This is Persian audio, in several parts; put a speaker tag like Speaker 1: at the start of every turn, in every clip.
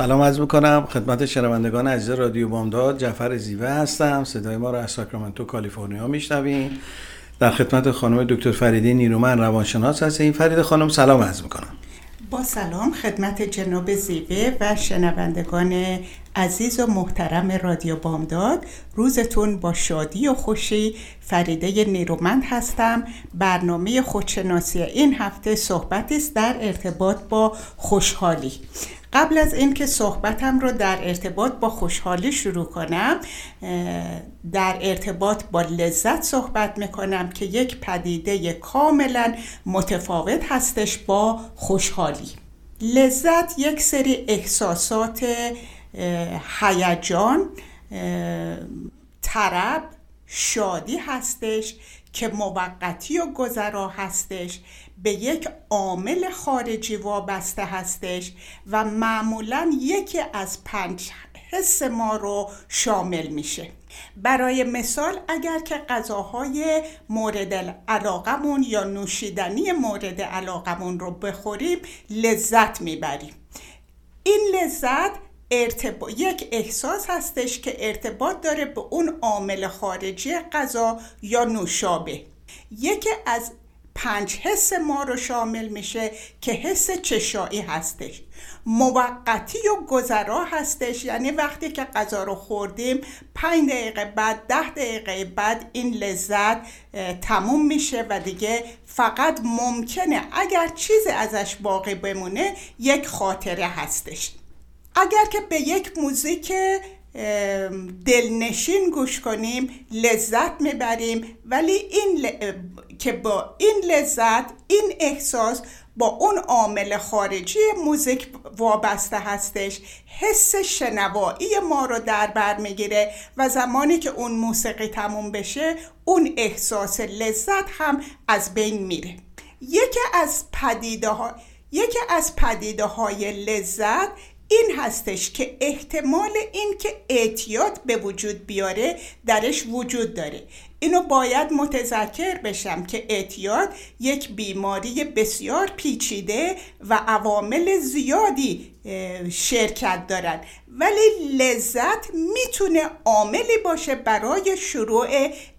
Speaker 1: سلام عرض می‌کنم. خدمت شنوندگان عزیز رادیو بامداد جعفر زیوه هستم. صدای ما رو از ساکرامنتو کالیفرنیا میشنوین. در خدمت خانم دکتر فریده نیرومن روانشناس هستیم. فرید خانم سلام عرض می‌کنم.
Speaker 2: با سلام خدمت جناب زیوه و شنوندگان عزیز و محترم رادیو بامداد. روزتون با شادی و خوشی فریده نیرومند هستم. برنامه خودشناسی این هفته صحبتی است در ارتباط با خوشحالی. قبل از اینکه صحبتم رو در ارتباط با خوشحالی شروع کنم در ارتباط با لذت صحبت می‌کنم که یک پدیده کاملا متفاوت هستش با خوشحالی. لذت یک سری احساسات هیجان طرب شادی هستش که موقتی و گذرا هستش به یک عامل خارجی وابسته هستش و معمولا یکی از پنج حس ما رو شامل میشه. برای مثال اگر که غذاهای مورد علاقمون یا نوشیدنی مورد علاقمون رو بخوریم لذت می‌بریم. این لذت ارتباط یک احساس هستش که ارتباط داره به اون عامل خارجی غذا یا نوشابه. یکی از پنج حس ما رو شامل میشه که حس چشایی هستش. موقتی و گذرا هستش. یعنی وقتی که غذا رو خوردیم پنج دقیقه بعد ده دقیقه بعد این لذت تموم میشه و دیگه فقط ممکنه اگر چیزی ازش باقی بمونه یک خاطره هستش. اگر که به یک موزیک دلنشین گوش کنیم لذت می‌بریم. ولی این که با این لذت این احساس با اون عامل خارجی موزیک وابسته هستش. حس شنوایی ما رو در بر می‌گیره و زمانی که اون موسیقی تموم بشه اون احساس لذت هم از بین میره. یکی از پدیده ها یکی از پدیده های لذت این هستش که احتمال این که اعتیاد به وجود بیاره درش وجود داره. اینو باید متذکر بشم که اعتیاد یک بیماری بسیار پیچیده و عوامل زیادی شرکت دارن. ولی لذت می‌تونه عاملی باشه برای شروع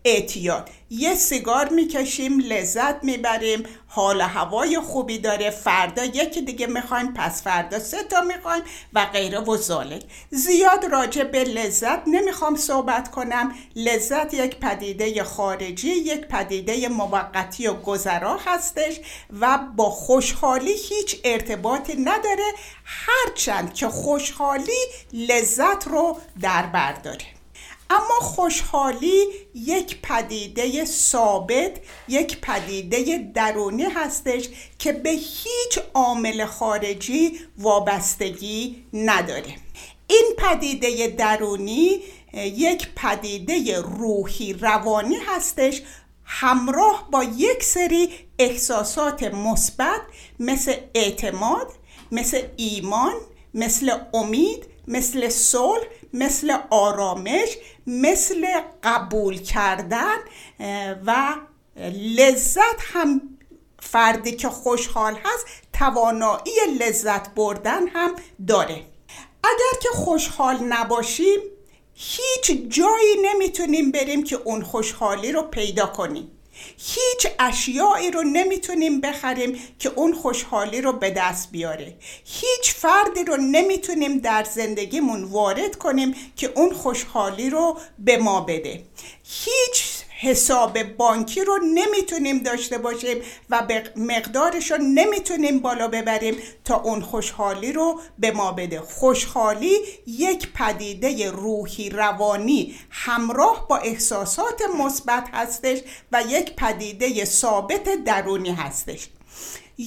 Speaker 2: اعتیاد. یه سیگار می‌کشیم لذت می‌بریم حال هوای خوبی داره. فردا یکی دیگه می‌خوایم پس فردا سه تا می‌خوایم و غیره و زالک زیاد راجع به لذت نمی‌خوام صحبت کنم. لذت یک پدیده خارجی یک پدیده موقتی و گذرا هستش و با خوشحالی هیچ ارتباطی نداره. هرچند که خوشحالی لذت رو در بر داره. اما خوشحالی یک پدیده ثابت یک پدیده درونی هستش که به هیچ عامل خارجی وابستگی نداره. این پدیده درونی یک پدیده روحی روانی هستش همراه با یک سری احساسات مثبت مثل اعتماد مثل ایمان مثل امید مثل صلح مثل آرامش مثل قبول کردن و لذت هم فردی که خوشحال هست توانایی لذت بردن هم داره. اگر که خوشحال نباشیم هیچ جایی نمی‌تونیم بریم که اون خوشحالی رو پیدا کنیم. هیچ اشیایی رو نمی‌تونیم بخریم که اون خوشحالی رو به دست بیاره. هیچ فردی رو نمی‌تونیم در زندگیمون وارد کنیم که اون خوشحالی رو به ما بده. هیچ حساب بانکی رو نمی‌تونیم داشته باشیم و به مقدارش رو نمی‌تونیم بالا ببریم تا اون خوشحالی رو به ما بده. خوشحالی یک پدیده روحی روانی همراه با احساسات مثبت هستش و یک پدیده ثابت درونی هستش.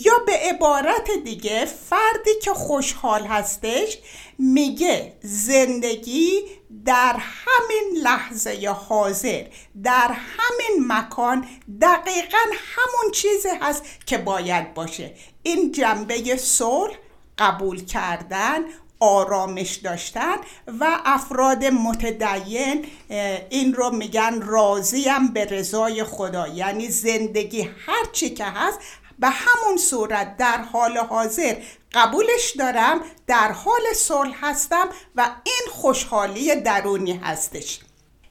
Speaker 2: یا به عبارت دیگه فردی که خوشحال هستش میگه زندگی در همین لحظه حاضر در همین مکان دقیقا همون چیزی هست که باید باشه. این جنبه صلح قبول کردن آرامش داشتن و افراد متدین این رو میگن راضیم به رضای خدا. یعنی زندگی هر چی که هست به همون صورت در حال حاضر قبولش دارم در حال صلح هستم و این خوشحالی درونی هستش.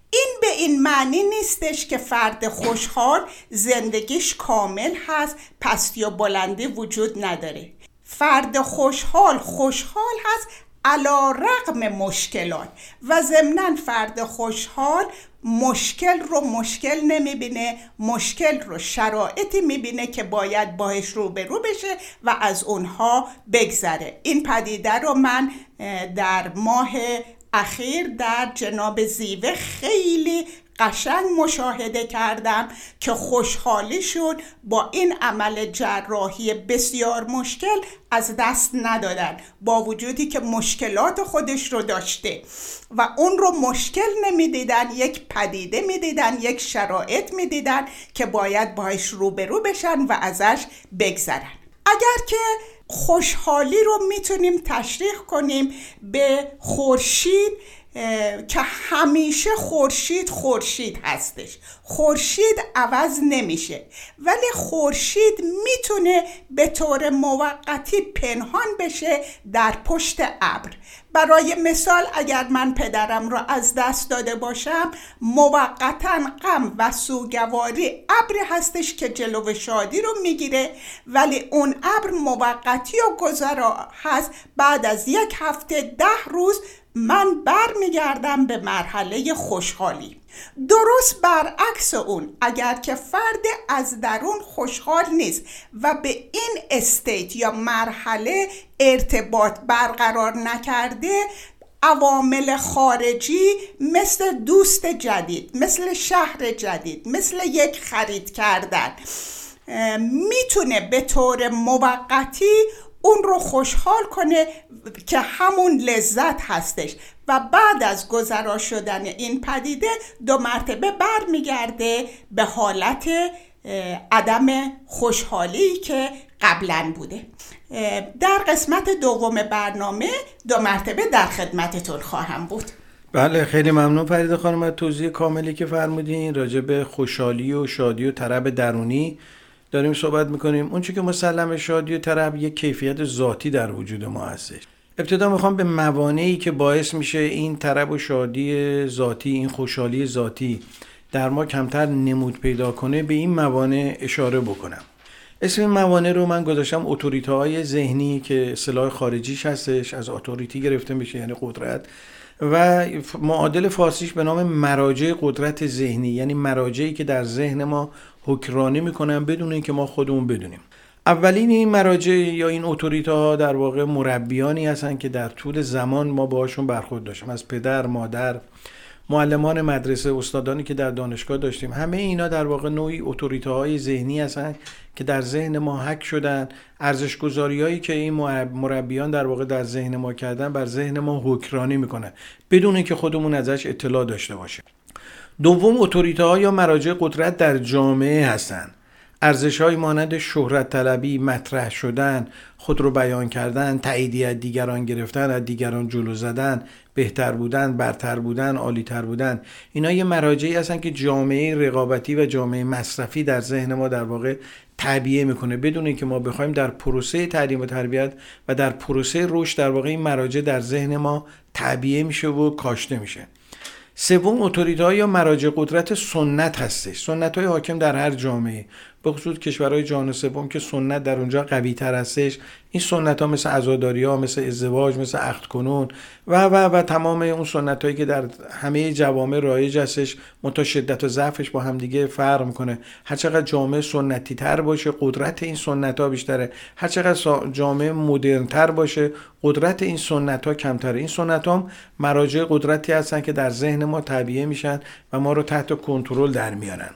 Speaker 2: این به این معنی نیستش که فرد خوشحال زندگیش کامل هست پستی و بلندی وجود نداره. فرد خوشحال خوشحال هست علا رقم مشکلات و ضمنا فرد خوشحال مشکل رو مشکل نمی‌بینه مشکل رو شرایطی می‌بینه که باید باهش روبرو بشه و از اونها بگذره. این پدیده رو من در ماه اخیر در جناب زیوه خیلی قشنگ مشاهده کردم که خوشحالیشون با این عمل جراحی بسیار مشکل از دست ندادن با وجودی که مشکلات خودش رو داشته و اون رو مشکل نمی‌دیدن یک پدیده می‌دیدن یک شرایط می‌دیدن که باید باش روبرو بشن و ازش بگذرن. اگر که خوشحالی رو می‌تونیم تشریح کنیم به خورشید که همیشه خورشید خورشید هستش. خورشید عوض نمیشه. ولی خورشید می‌تونه به طور موقتی پنهان بشه در پشت ابر. برای مثال اگر من پدرم را از دست داده باشم موقتا غم و سوگواری ابری هستش که جلو شادی رو می‌گیره. ولی اون ابر موقتی و گذرا هست بعد از یک هفته ده روز من برمیگردم به مرحله خوشحالی. درست برعکس اون اگر که فرد از درون خوشحال نیست و به این استیت یا مرحله ارتباط برقرار نکرده عوامل خارجی مثل دوست جدید مثل شهر جدید مثل یک خرید کردن می‌تونه به طور موقتی اون رو خوشحال کنه که همون لذت هستش. و بعد از گذرا شدن این پدیده دو مرتبه برمیگرده به حالت عدم خوشحالی که قبلا بوده. در قسمت دوم برنامه دو مرتبه در خدمتتون خواهم بود.
Speaker 1: بله خیلی ممنون فرید خانم از توضیح کاملی که فرمودین راجع به خوشحالی و شادی و طرب درونی. داریم صحبت می‌کنیم. اون که مسلم شادی و طرب یک کیفیت ذاتی در وجود ما هستش. ابتدا می‌خوام به موانعی که باعث میشه این طرب و شادی ذاتی این خوشحالی ذاتی در ما کمتر نمود پیدا کنه به این موانع اشاره بکنم. اسم موانع رو من گذاشتم اتوریته های ذهنی که اصطلاح خارجیش هستش از اتوریتی گرفته میشه یعنی قدرت. و معادل فارسیش به نام مراجع قدرت ذهنی یعنی مراجعی که در ذهن ما حکرانی می‌کنن بدون اینکه ما خودمون بدونیم. اولین این مراجع یا این اتوریته ها در واقع مربیانی هستن که در طول زمان ما باهاشون برخورد داشتیم. از پدر مادر معلمان مدرسه استادانی که در دانشگاه داشتیم. همه اینا در واقع نوعی اتوریته های ذهنی هستن که در ذهن ما حک شدن. ارزش هایی که این مربیان در واقع در ذهن ما کردن بر ذهن ما حکرانی می‌کنن. بدون اینکه خودمون ازش اطلاع داشته باشیم. دوم اتوریته ها یا مراجع قدرت در جامعه هستند. ارزش های مانند شهرت طلبی مطرح شدن خود رو بیان کردن تاییدیت دیگران گرفتن از دیگران جلو زدن بهتر بودن برتر بودن عالیتر بودن. اینا یه مراجعی هستن که جامعه رقابتی و جامعه مصرفی در ذهن ما در واقع تعبیه می‌کنه. بدون اینکه ما بخوایم در پروسه تعلیم و تربیت و در پروسه رشد در واقع این مراجع در ذهن ما تعبیه میشه و کاشته میشه. سوم اتوریته یا مراجع قدرت سنت هستش. سنت های حاکم در هر جامعه. به خصوص کشورهای جهان سوم که سنت در اونجا قوی تر هستش. این سنت ها مثل عزاداری ها مثل ازدواج مثل عقد کنون و و و تمام اون سنت هایی که در همه جوامع رایج هستش متا شدت و ضعفش با همدیگه فرق می‌کنه. هر چقدر جامعه سنتی تر باشه قدرت این سنت ها بیشتره. هر چقدر جامعه مدرن تر باشه قدرت این سنت ها کمتره. این سنت ها مراجع قدرتی هستن که در ذهن ما تعبیه میشن و ما رو تحت کنترل در میارن.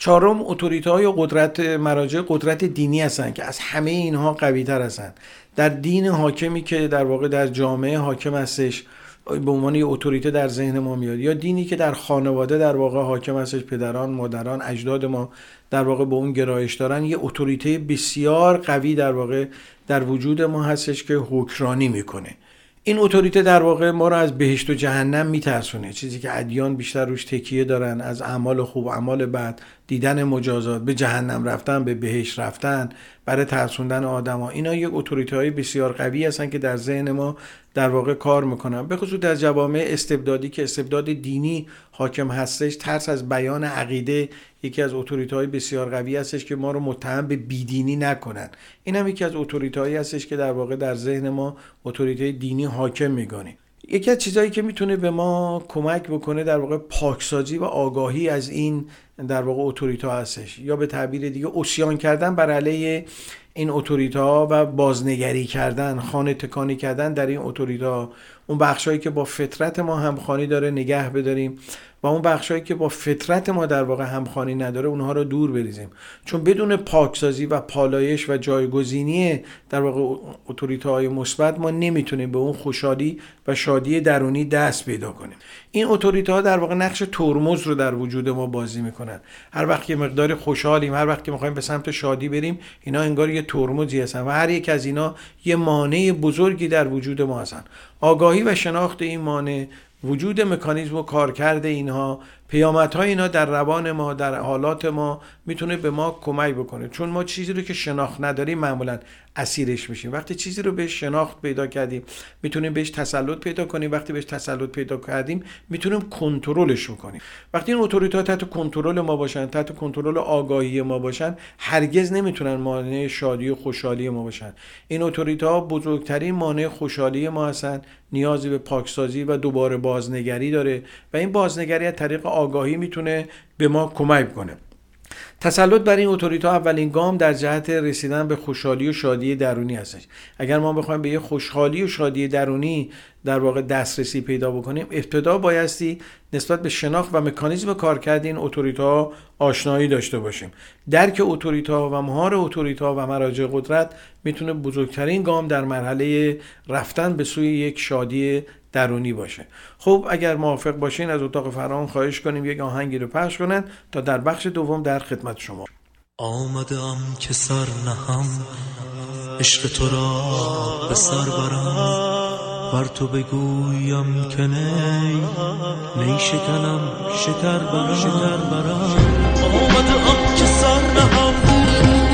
Speaker 1: چهارم اتوریته های قدرت مراجع قدرت دینی هستند که از همه اینها قوی تر هستند در دین حاکمی که در واقع در جامعه حاکم هستش به عنوان یه اتوریته در ذهن ما میاد. یا دینی که در خانواده در واقع حاکم هستش پدران مادران اجداد ما در واقع به اون گرایش دارن یه اتوریته بسیار قوی در واقع در وجود ما هستش که حکرانی می‌کنه. این اتوریته در واقع ما رو از بهشت و جهنم میترسونه. چیزی که ادیان بیشتر روش تکیه دارن از اعمال خوب اعمال بد دیدن مجازات به جهنم رفتن به بهشت رفتن برای ترسوندن آدما اینا یک اتوریته های بسیار قوی هستن که در ذهن ما در واقع کار می‌کنن به خصوص در جوامع استبدادی که استبداد دینی حاکم هستش ترس از بیان عقیده یکی از اتوریته های بسیار قوی هستش که ما رو متهم به بیدینی نکنن. این هم یکی از اتوریته هایی هستش که در واقع در ذهن ما اتوریته دینی حاکم میگانیم یکی از چیزهایی که می‌تونه به ما کمک بکنه در واقع پاکسازی و آگاهی از این در واقع اتوریتا هستش یا به تعبیر دیگه اوسیان کردن بر علیه این اتوریتا و بازنگری کردن خانه تکانی کردن در این اتوریتا اون بخشهایی که با فطرت ما همخوانی داره نگه بداریم. و اون بخشهایی که با فطرت ما در واقع همخوانی نداره اونها رو دور بریزیم. چون بدون پاکسازی و پالایش و جایگزینی در واقع اتوریته های مثبت ما نمی‌تونیم به اون خوشحالی و شادی درونی دست پیدا کنیم. این اتوریته ها در واقع نقش ترمز رو در وجود ما بازی می‌کنن. هر وقت که مقدار خوشحالیم هر وقت که می‌خوایم به سمت شادی بریم اینا انگار یه ترمزی هستن و هر یک از اینا یه مانع بزرگی در وجود ما هستن. آگاهی و شناخت این مانع وجود مکانیزم و کارکرد اینها پیامدهای اینا در روان ما در حالات ما می‌تونه به ما کمک بکنه. چون ما چیزی رو که شناخت نداریم معمولا اسیرش میشیم. وقتی چیزی رو بهش شناخت پیدا کردیم می‌تونیم بهش تسلط پیدا کنیم. وقتی بهش تسلط پیدا کردیم می‌تونیم کنترلش کنیم وقتی این اتوریته تحت کنترل ما باشن تحت کنترل آگاهی ما باشن هرگز نمی‌تونن مانع شادی و خوشحالی ما باشن. این اتوریته ها بزرگترین مانع خوشحالی ما هستن. نیازی به پاکسازی و دوباره بازنگری داره و این بازنگری از طریق آگاهی می‌تونه به ما کمک کنه. تسلط بر این اتوریتا اولین گام در جهت رسیدن به خوشحالی و شادی درونی هستش. اگر ما بخوایم به یه خوشحالی و شادی درونی در واقع دسترسی پیدا بکنیم. ابتدا بایستی نسبت به شناخت و مکانیزم کارکرد این اتوریتا آشنایی داشته باشیم. درک اتوریتا و مهار اتوریتا و مراجع قدرت می‌تونه بزرگترین گام در مرحله رفتن به سوی یک شادی درونی باشه. خب اگر موافق باشین از اتاق فرمان خواهش کنیم یک آهنگی رو پخش کنن تا در بخش دوم در خدمت شما.
Speaker 3: آمدم که سر نهم عشق تو را به سر برم. بر تو بگویم که نی نی شکنم شکر برم. شکر برم. آمدم که سر نهم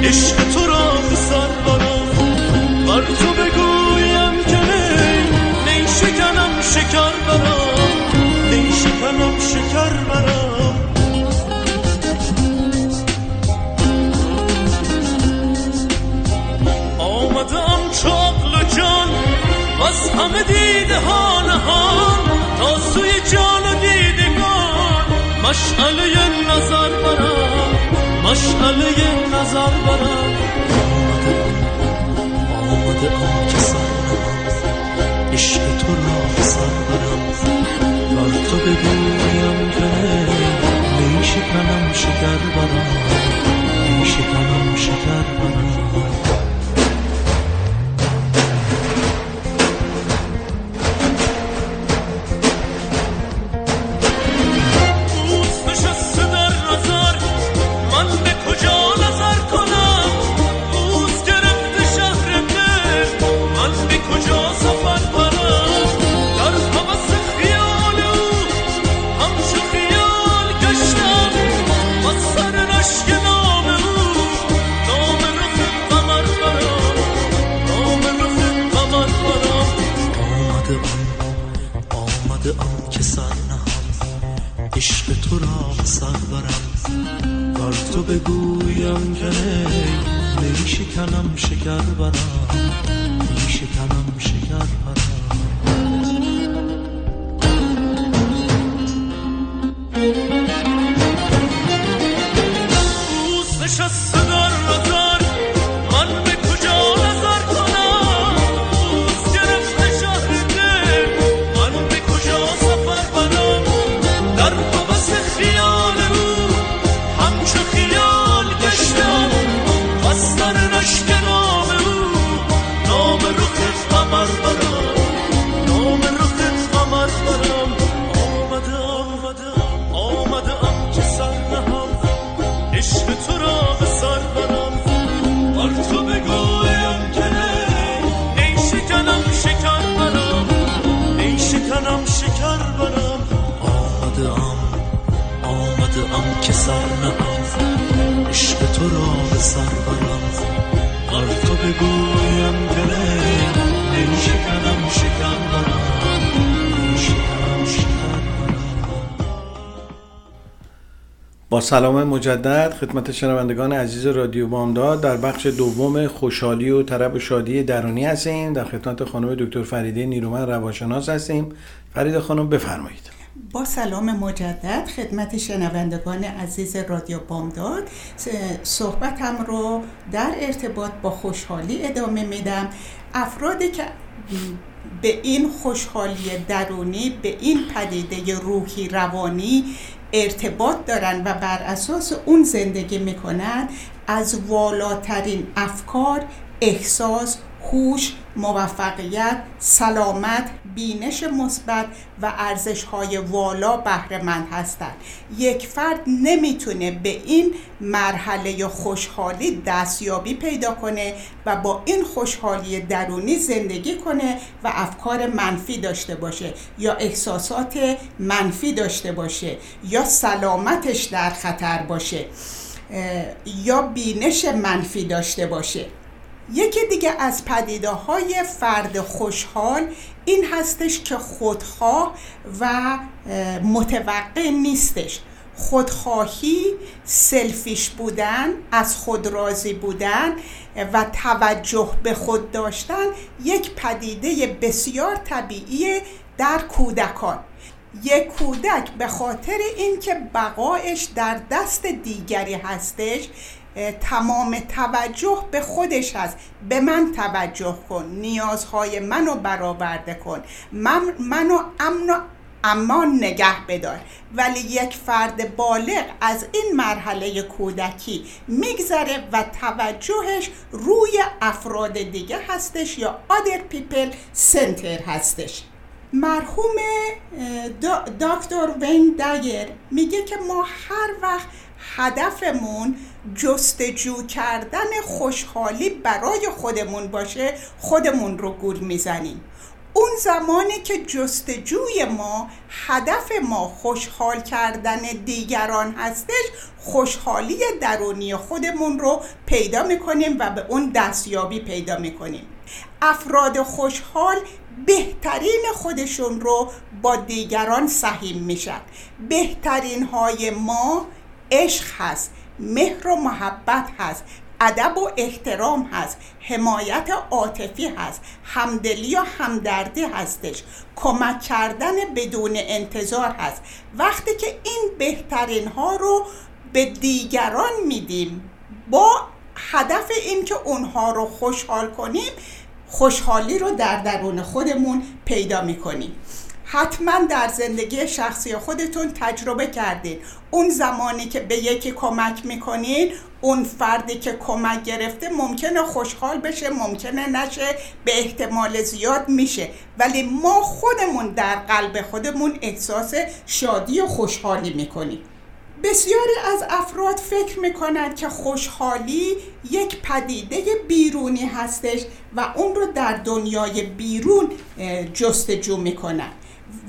Speaker 3: عشق تو را به سر برم. بر تو مشعله نظر برم مشعله نظر برم آمده آم که سرم عشق تو را سر برم بر تو بگویم که نیشه کنم شکر برم نیشه کنم شکر برم
Speaker 1: سلام مجدد خدمت شنوندگان عزیز رادیو بامداد. در بخش دوم خوشحالی و طرب شادی درونی هستیم. در خدمت خانم دکتر فریده نیرومن روانشناس هستیم. فریده خانم بفرمایید.
Speaker 2: با سلام مجدد خدمت شنوندگان عزیز رادیو بامداد. صحبتم رو در ارتباط با خوشحالی ادامه میدم. افرادی که به این خوشحالی درونی به این پدیده روحی روانی ارتباط دارن و بر اساس اون زندگی می‌کنن از والاترین افکار احساس هوش موفقیت سلامت بینش مثبت و ارزش های والا بهره هستند. یک فرد نمی‌تونه به این مرحله خوشحالی دستیابی پیدا کنه و با این خوشحالی درونی زندگی کنه و افکار منفی داشته باشه یا احساسات منفی داشته باشه یا سلامتش در خطر باشه یا بینش منفی داشته باشه. یکی دیگه از پدیده های فرد خوشحال این هستش که خودخواه و متوقع نیستش. خودخواهی سلفیش بودن از خود راضی بودن و توجه به خود داشتن یک پدیده بسیار طبیعی در کودکان. یک کودک به خاطر اینکه بقایش در دست دیگری هستش تمام توجه به خودش هست. به من توجه کن نیازهای منو برآورده کن. من منو امن و نگه بدار. ولی یک فرد بالغ از این مرحله کودکی میگذره و توجهش روی افراد دیگه هستش یا other people center هستش. مرحوم دکتر وین دایر میگه که ما هر وقت هدفمون جستجو کردن خوشحالی برای خودمون باشه خودمون رو گول می‌زنیم. اون زمانی که جستجوی ما هدف ما خوشحال کردن دیگران هستش خوشحالی درونی خودمون رو پیدا می‌کنیم و به اون دستیابی پیدا می‌کنیم. افراد خوشحال بهترین خودشون رو با دیگران سهیم میشن. بهترین های ما عشق هست مهر و محبت هست ادب و احترام هست حمایت عاطفی هست همدلی و همدردی هستش. کمک کردن بدون انتظار هست. وقتی که این بهترین ها رو به دیگران میدیم با هدف این که اونها رو خوشحال کنیم خوشحالی رو در درون خودمون پیدا می‌کنیم. حتما در زندگی شخصی خودتون تجربه کردید اون زمانی که به یکی کمک می‌کنین اون فردی که کمک گرفته ممکنه خوشحال بشه ممکنه نشه به احتمال زیاد میشه. ولی ما خودمون در قلب خودمون احساس شادی و خوشحالی می‌کنیم. بسیاری از افراد فکر می‌کنند که خوشحالی یک پدیده بیرونی هستش و اون رو در دنیای بیرون جستجو می‌کنند.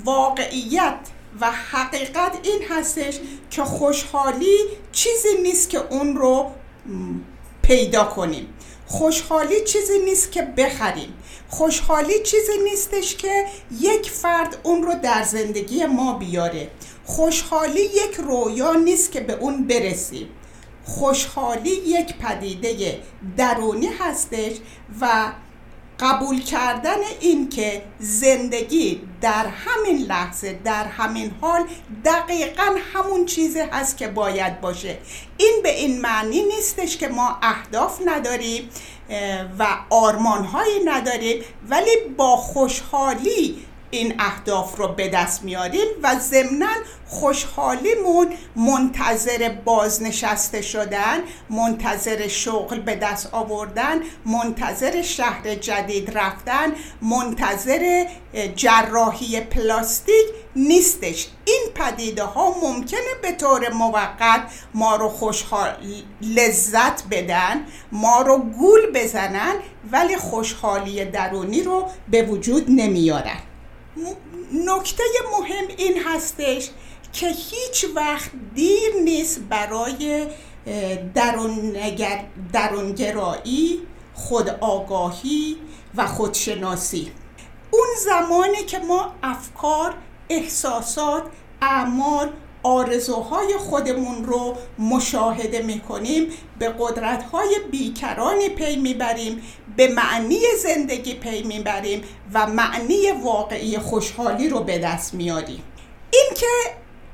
Speaker 2: واقعیت و حقیقت این هستش که خوشحالی چیزی نیست که اون رو پیدا کنیم. خوشحالی چیزی نیست که بخریم. خوشحالی چیزی نیستش که یک فرد اون رو در زندگی ما بیاره. خوشحالی یک رویا نیست که به اون برسیم. خوشحالی یک پدیده درونی هستش و قبول کردن این که زندگی در همین لحظه در همین حال دقیقا همون چیزی هست که باید باشه. این به این معنی نیستش که ما اهداف نداریم و آرمانهایی نداریم ولی با خوشحالی این اهداف رو به دست میاریم و ضمنا خوشحالیمون منتظر بازنشسته شدن منتظر شغل به دست آوردن منتظر شهر جدید رفتن منتظر جراحی پلاستیک نیستش. این پدیده ها ممکنه به طور موقت ما رو خوشحال لذت بدن ما رو گول بزنن ولی خوشحالی درونی رو به وجود نمیارن. نکته مهم این هستش که هیچ وقت دیر نیست برای درونگر درونگرایی خود آگاهی و خودشناسی. اون زمانی که ما افکار احساسات اعمال آرزوهای خودمون رو مشاهده می‌کنیم به قدرتهای بیکرانی پی می‌بریم به معنی زندگی پی می‌بریم و معنی واقعی خوشحالی رو به دست میاریم این که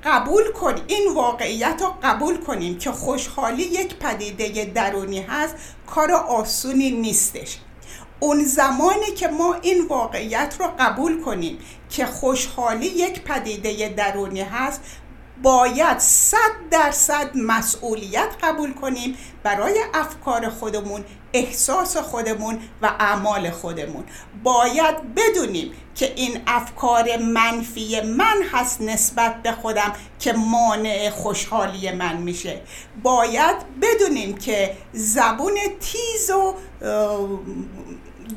Speaker 2: قبول کن این واقعیت رو قبول کنیم که خوشحالی یک پدیده درونی هست کار آسونی نیستش. اون زمانی که ما این واقعیت رو قبول کنیم که خوشحالی یک پدیده درونی هست باید صد درصد مسئولیت قبول کنیم برای افکار خودمون احساس خودمون و اعمال خودمون. باید بدونیم که این افکار منفی من هست نسبت به خودم که مانع خوشحالی من میشه. باید بدونیم که زبون تیز و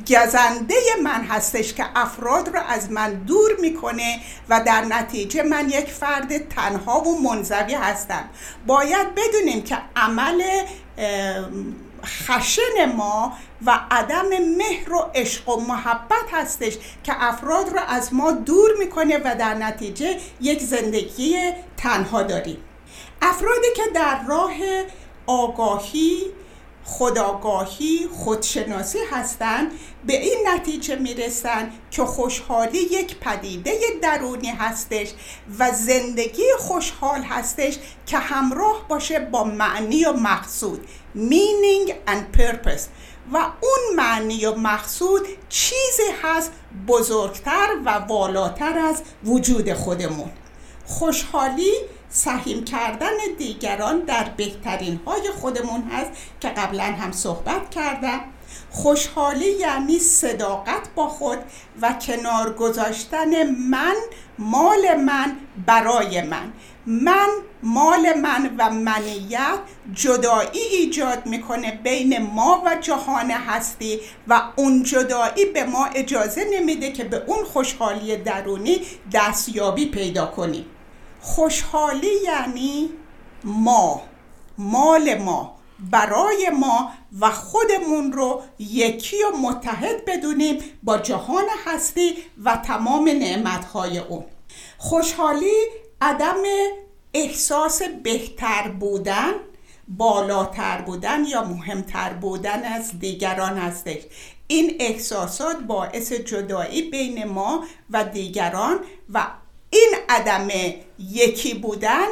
Speaker 2: گزنده من هستش که افراد رو از من دور می‌کنه و در نتیجه من یک فرد تنها و منزوی هستم. باید بدونیم که عمل خشن ما و عدم مهر و عشق و محبت هستش که افراد رو از ما دور می‌کنه و در نتیجه یک زندگی تنها داریم. افرادی که در راه آگاهی خداگاهی خودشناسی هستند به این نتیجه می‌رسن که خوشحالی یک پدیده درونی هستش و زندگی خوشحال هستش که همراه باشه با معنی و مقصود meaning and purpose. و اون معنی و مقصود چیزی هست بزرگتر و والاتر از وجود خودمون. خوشحالی سهیم کردن دیگران در بهترین های خودمون هست که قبلا هم صحبت کردم. خوشحالی یعنی صداقت با خود و کنار گذاشتن من مال من برای من. من مال من و منیت جدایی ایجاد می‌کنه بین ما و جهان هستی و اون جدایی به ما اجازه نمیده که به اون خوشحالی درونی دستیابی پیدا کنیم. خوشحالی یعنی ما مال ما برای ما و خودمون رو یکی و متحد بدونیم با جهان هستی و تمام نعمتهای اون خوشحالی عدم احساس بهتر بودن بالاتر بودن یا مهمتر بودن از دیگران هستش. این احساسات باعث جدایی بین ما و دیگران و این عدم یکی بودن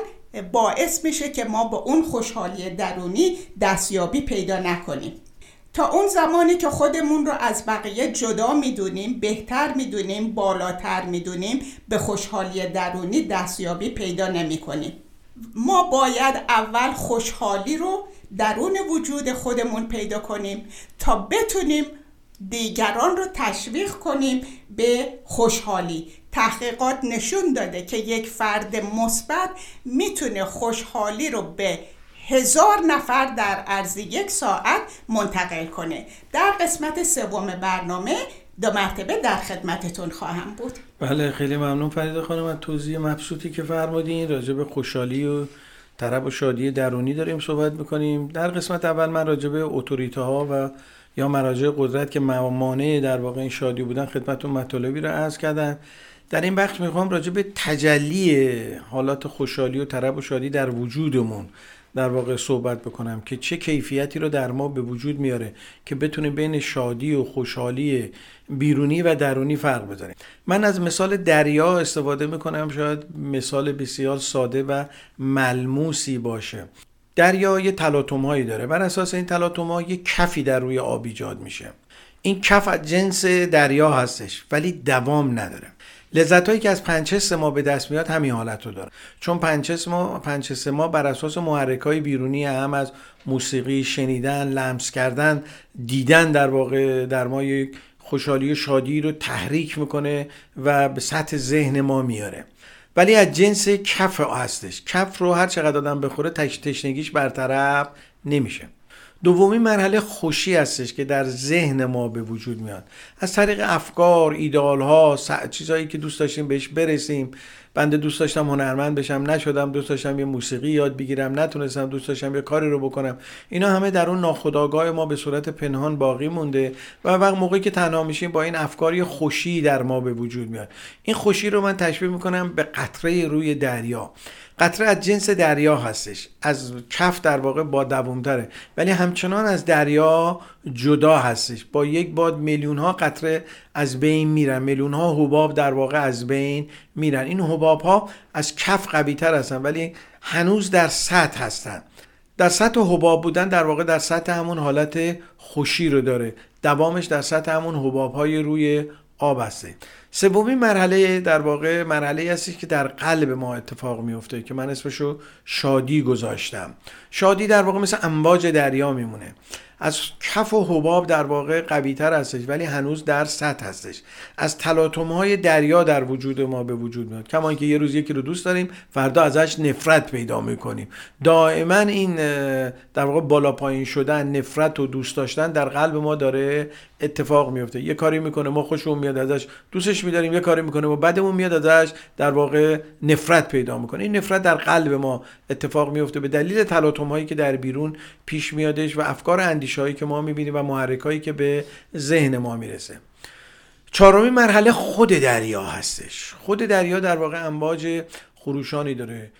Speaker 2: باعث میشه که ما با اون خوشحالی درونی دستیابی پیدا نکنیم. تا اون زمانی که خودمون رو از بقیه جدا می‌دونیم بهتر می‌دونیم بالاتر می‌دونیم به خوشحالی درونی دستیابی پیدا نمی کنیم ما باید اول خوشحالی رو درون وجود خودمون پیدا کنیم تا بتونیم دیگران رو تشویق کنیم به خوشحالی. تحقیقات نشون داده که یک فرد مثبت می‌تونه خوشحالی رو به هزار نفر در عرض یک ساعت منتقل کنه. در قسمت سوم برنامه دو مرتبه در خدمتتون خواهم بود.
Speaker 1: بله خیلی ممنون فرید خانم از توضیح مبسوطی که فرمودین. راجع به خوشحالی و طرب و شادی درونی داریم صحبت می‌کنیم. در قسمت اول من راجع به اتوریته ها و یا مراجع قدرت که مانع در واقع این شادی بودن خدمتون مطالبی رو عرض کردن در این بخش می‌خوام راجع به تجلی حالات خوشحالی و طرب و شادی در وجودمون در واقع صحبت بکنم که چه کیفیتی رو در ما به وجود میاره که بتونه بین شادی و خوشحالی بیرونی و درونی فرق بذاره من از مثال دریا استفاده می‌کنم شاید مثال بسیار ساده و ملموسی باشه. دریا یه هایی داره. بر اساس این تلاطم ها یه کفی در روی آب ایجاد میشه. این کف از جنس دریا هستش ولی دوام نداره. لذت هایی که از پنچس ما به دست میاد همین حالت رو داره. چون پنچس ما پنچس ما بر اساس محرک های بیرونی هم از موسیقی شنیدن لمس کردن دیدن در واقع در ما یک خوشحالی و شادی رو تحریک می‌کنه و به سطح ذهن ما میاره. ولی از جنس کف هستش. کف رو هر چقدر آدم بخوره تشنگیش برطرف نمیشه. دومی مرحله خوشی هستش که در ذهن ما به وجود میاد. از طریق افکار ایدال ها چیزهایی که دوست داشتیم بهش برسیم. بنده دوست داشتم هنرمند بشم نشدم دوست داشتم یه موسیقی یاد بگیرم نتونستم دوست داشتم یه کاری رو بکنم. اینا همه در اون ناخودآگاه ما به صورت پنهان باقی مونده و وقت موقعی که تنها میشیم با این افکاری خوشی در ما به وجود میاد. این خوشی رو من تشبیه می‌کنم به قطره روی دریا. قطره از جنس دریا هستش. از کف در واقع با دومتره ولی همچنان از دریا جدا هستش. با یک باد میلیون ها قطره از بین میرن. میلیون ها حباب در واقع از بین میرن. این حباب ها از کف قوی تر هستن ولی هنوز در سطح هستن. در سطح حباب بودن در واقع در سطح همون حالت خوشی رو داره. دوامش در سطح همون حباب های روی آب هسته. سومین مرحله در واقع مرحله هستی که در قلب ما اتفاق میفته که من اسمشو شادی گذاشتم. شادی در واقع مثل امواج دریا میمونه. از کف و حباب در واقع قوی تر هستش ولی هنوز در سطح هستش. از تلاطم های دریا در وجود ما به وجود میاد. کما اینکه یه روز یکی رو دوست داریم فردا ازش نفرت پیدا می‌کنیم. دائما این در واقع بالا پایین شدن نفرت و دوست داشتن در قلب ما داره اتفاق میفته یه کاری می‌کنه ما خوشمون میاد ازش. دوستش میداریم یه کاری می‌کنه ما بعدمون میاد ازش در واقع نفرت پیدا می‌کنه. این نفرت در قلب ما اتفاق میفته به دلیل تلاطم هایی که در بیرون پیش میادش و افکار اندیشه هایی که ما می‌بینیم و محرک هایی که به ذهن ما می‌رسه. چهارمین مرحله خود دریا هستش. خود دریا در واقع امواج خروشانی داره.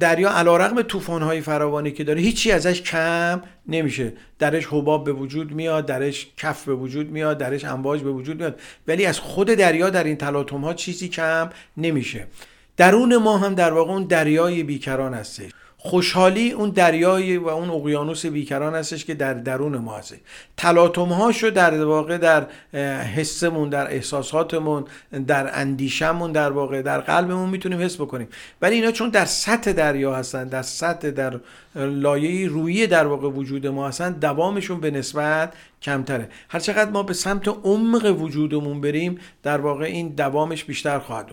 Speaker 1: دریا علا رقم توفان های فراوانی که داره هیچی ازش کم نمیشه. درش حباب به وجود میاد درش کف به وجود میاد درش امواج به وجود میاد. ولی از خود دریا در این تلاطم ها چیزی کم نمیشه. درون ما هم در واقع اون دریای بیکران هستش. خوشحالی اون دریایی و اون اقیانوس بیکران هستش که در درون ما هست. تلاطم هاشو در واقع در حسمون در احساساتمون در اندیشمون در واقع در قلبمون می‌تونیم حس بکنیم. ولی اینا چون در سطح دریا هستن در سطح در لایه رویی در واقع وجود ما هستن دوامشون به نسبت کمتره. هر چقدر ما به سمت عمق وجودمون بریم در واقع این دوامش بیشتر خواهد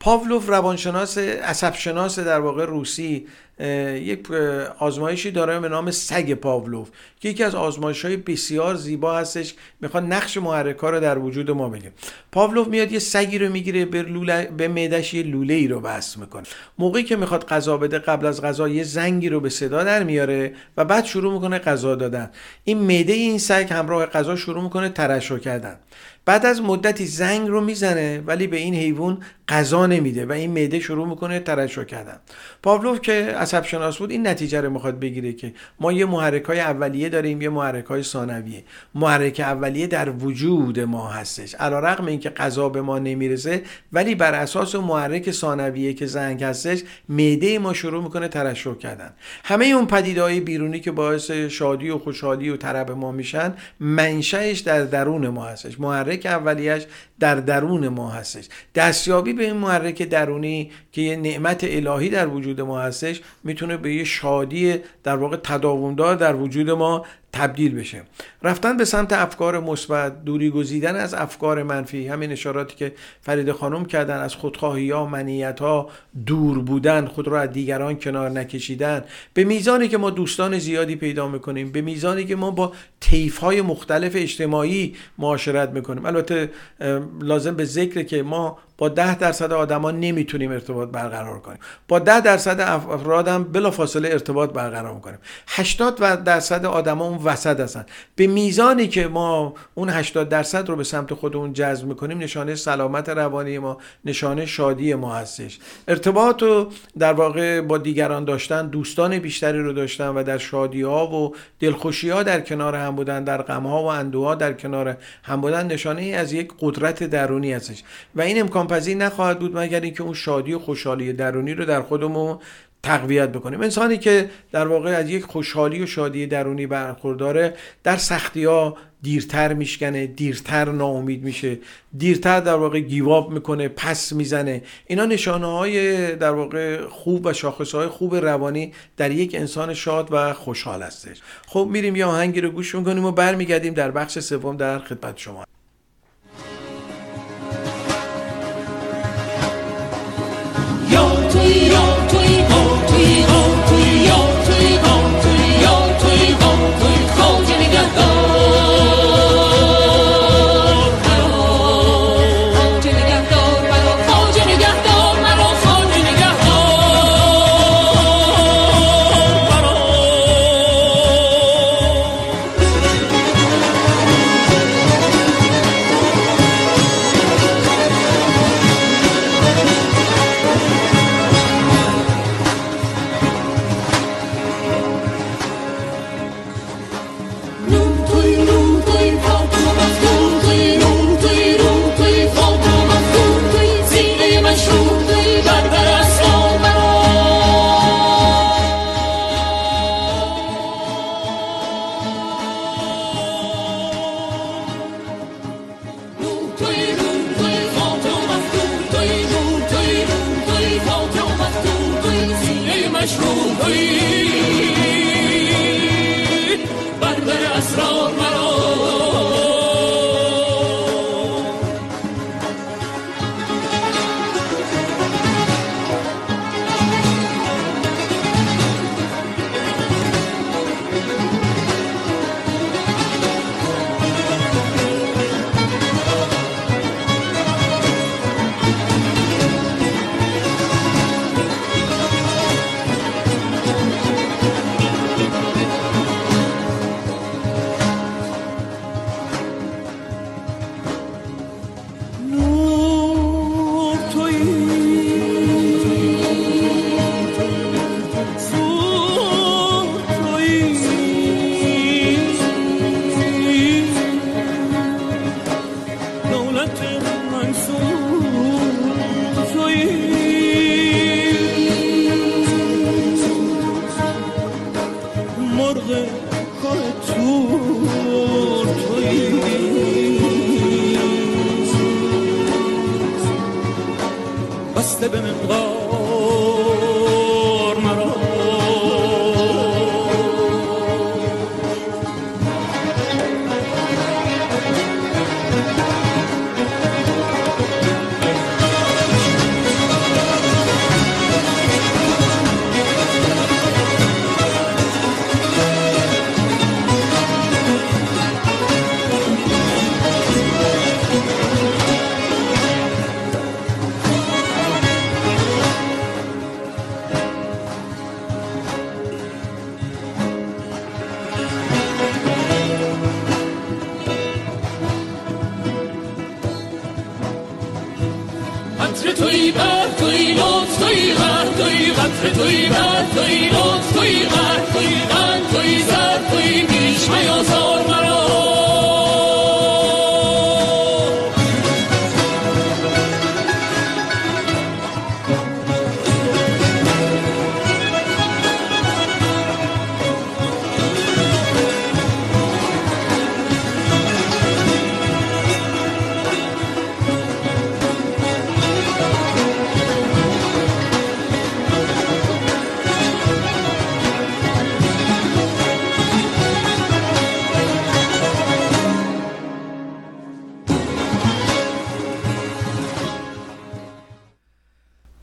Speaker 1: پاولوف روانشناس عصبشناس در واقع روسی یک آزمایشی داره به نام سگ پاولوف که یکی از آزمایش های بسیار زیبا هستش. می‌خواد نقش محرک رو در وجود ما بگه پاولوف میاد یه سگی رو می‌گیره به, لوله، به معدش یه لوله ای رو بس می‌کنه. موقعی که می‌خواد غذا بده قبل از غذا یه زنگی رو به صدا در میاره و بعد شروع می‌کنه غذا دادن. این معده این سگ همراه غذا شروع می‌کنه ترشح کردن. بعد از مدتی زنگ رو می‌زنه ولی به این حیوان غذا نمیده و این معده شروع می‌کنه ترشح کردن. پاولوف که عصب شناس بود این نتیجه رو می‌خواد بگیره که ما یه محرک های اولیه داریم یه محرک های ثانویه. محرک اولیه در وجود ما هستش. علیرغم اینکه غذا به ما نمی‌رسه ولی بر اساس محرک ثانویه که زنگ هستش معده ما شروع می‌کنه ترشح کردن. همه اون پدیدهای بیرونی که باعث شادی و خوشحالی و طرب ما میشن منشأش در درون ما هستش. محرک اولیش در درون ما هستش. دستیابی به این محرک درونی که یه نعمت الهی در وجود ما هستش می‌تونه به یه شادی در واقع تداومدار در وجود ما تبدیل بشه. رفتن به سمت افکار مثبت دوری گزیدن از افکار منفی همین اشاراتی که فرید خانم کردن از خودخواهی ها منیت ها دور بودن خود را از دیگران کنار نکشیدن. به میزانی که ما دوستان زیادی پیدا می‌کنیم به میزانی که ما با طیف های مختلف اجتماعی معاشرت می‌کنیم. البته لازم به ذکر که ما با ده درصد آدما نمی‌تونیم ارتباط برقرار کنیم. با ده درصد افراد هم بلافاصله ارتباط برقرار کنیم 80 درصد آدما اون وسط هستن. به میزانی که ما اون 80 درصد رو به سمت خودمون جذب می‌کنیم نشانه سلامت روانی ما نشانه شادی ما هستش. ارتباط رو در واقع با دیگران داشتن دوستان بیشتری رو داشتن و در شادی ها و دلخوشی ها در کنار هم بودن در غم ها و اندوها در کنار هم بودن نشانه ای از یک قدرت درونی هستش. و این امکان پذیر نخواهد بود مگر اینکه اون شادی و خوشحالی درونی رو در خودمون تقویت بکنیم انسانی که در واقع از یک خوشحالی و شادی درونی برخورداره در سختی ها دیرتر میشکنه دیرتر ناامید میشه دیرتر در واقع گیواب می‌کنه پس می‌زنه. اینا نشانه های در واقع خوب و شاخص های خوب روانی در یک انسان شاد و خوشحال هستش. خب میریم یه آهنگی رو گوش می‌کنیم و برمیگردیم در بخش سوم در خدمت شما.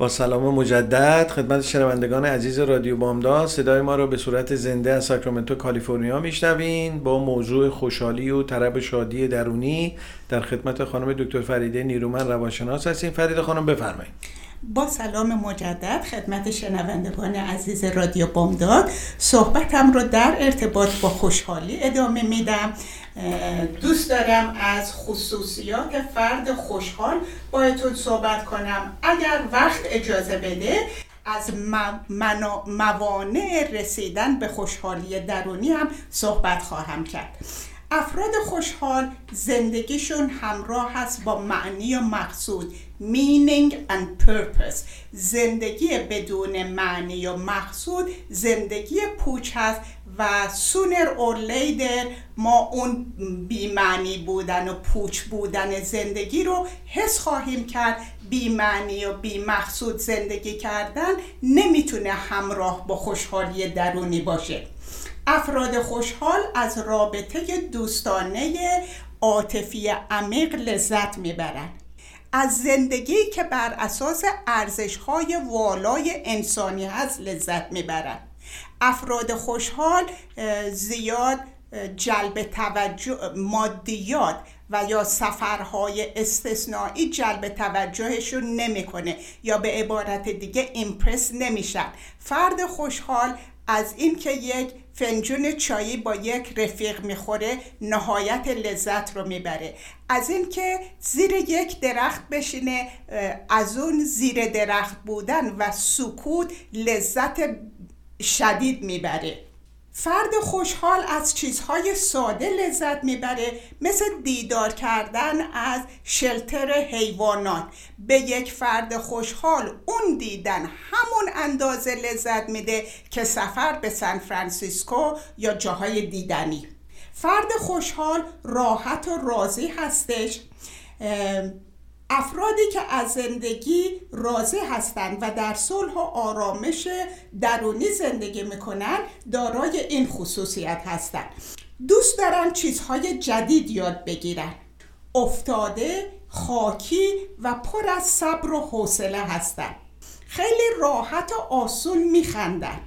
Speaker 1: با سلام مجدد خدمت شنوندگان عزیز رادیو بامداد. صدای ما را به صورت زنده از ساکرامنتو کالیفرنیا میشنوین با موضوع خوشحالی و طرب شادی درونی. در خدمت خانم دکتر فریده نیرومن روانشناس هستیم. فریده خانم بفرمایید.
Speaker 2: با سلام مجدد خدمت شنوندگان عزیز رادیو بامداد. صحبتم رو در ارتباط با خوشحالی ادامه میدم. دوست دارم از خصوصیات فرد خوشحال بایتون صحبت کنم. اگر وقت اجازه بده از موانع رسیدن به خوشحالی درونی هم صحبت خواهم کرد. افراد خوشحال زندگیشون همراه هست با معنی و مقصود meaning and purpose. زندگی بدون معنی و مقصود زندگی پوچ هست و sooner or later ما اون بیمعنی بودن و پوچ بودن زندگی رو حس خواهیم کرد. بیمعنی و بیمقصود زندگی کردن نمی‌تونه همراه با خوشحالی درونی باشه. افراد خوشحال از رابطه دوستانه عاطفی عمیق لذت می‌برند. از زندگی که بر اساس ارزشهای والای انسانی هست لذت می‌برند. افراد خوشحال زیاد جلب توجه مادیات و یا سفرهای استثنایی جلب توجهشون نمی‌کنه یا به عبارت دیگه ایمپرس نمیشن فرد خوشحال از اینکه یک فنجون چایی با یک رفیق می‌خوره نهایت لذت رو می‌بره. از اینکه زیر یک درخت بشینه از اون زیر درخت بودن و سکوت لذت شدید می‌بره. فرد خوشحال از چیزهای ساده لذت می‌بره مثل دیدار کردن از شلتر حیوانات. به یک فرد خوشحال اون دیدن همون اندازه لذت میده که سفر به سان فرانسیسکو یا جاهای دیدنی. فرد خوشحال راحت و راضی هستش. افرادی که از زندگی راضی هستند و در صلح و آرامش درونی زندگی می‌کنن دارای این خصوصیت هستند. دوست دارن چیزهای جدید یاد بگیرن. افتاده خاکی و پر از صبر و حوصله هستند. خیلی راحت و آسون میخندن.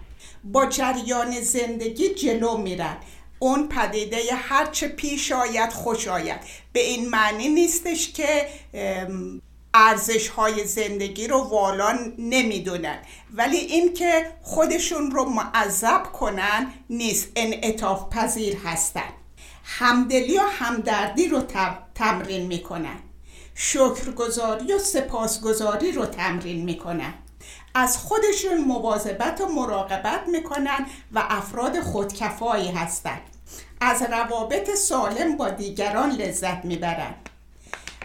Speaker 2: با جریان زندگی جلو میرن. اون پدیده هرچه پیش آید خوش آید. به این معنی نیستش که ارزش های زندگی رو والان نمی‌دونن. ولی اینکه خودشون رو معذب کنن نیست انعطاف پذیر هستن. همدلی و همدردی رو تمرین می‌کنن. شکرگزاری و سپاسگزاری رو تمرین می‌کنن. از خودشون مواظبت و مراقبت می‌کنن و افراد خودکفایی هستند از روابط سالم با دیگران لذت می‌برند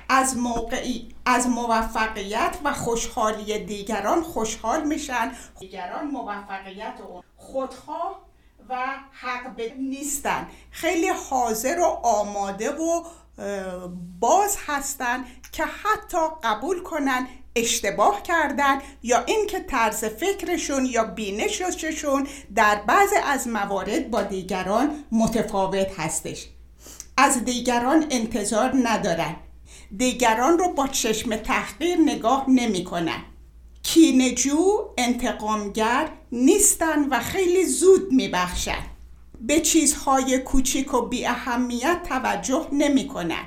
Speaker 2: از, موقعی، از موفقیت و خوشحالی دیگران خوشحال میشن. دیگران موفقیت و خودخواه و حق نیستن. خیلی حاضر و آماده و باز هستن که حتی قبول کنن اشتباه کردن یا اینکه طرز فکرشون یا بینششون در بعض از موارد با دیگران متفاوت هستش از دیگران انتظار ندارن دیگران رو با چشم تحقیر نگاه نمی کنن کینجو انتقامگر نیستن و خیلی زود می بخشن. به چیزهای کوچیک و بی اهمیت توجه نمی کنن.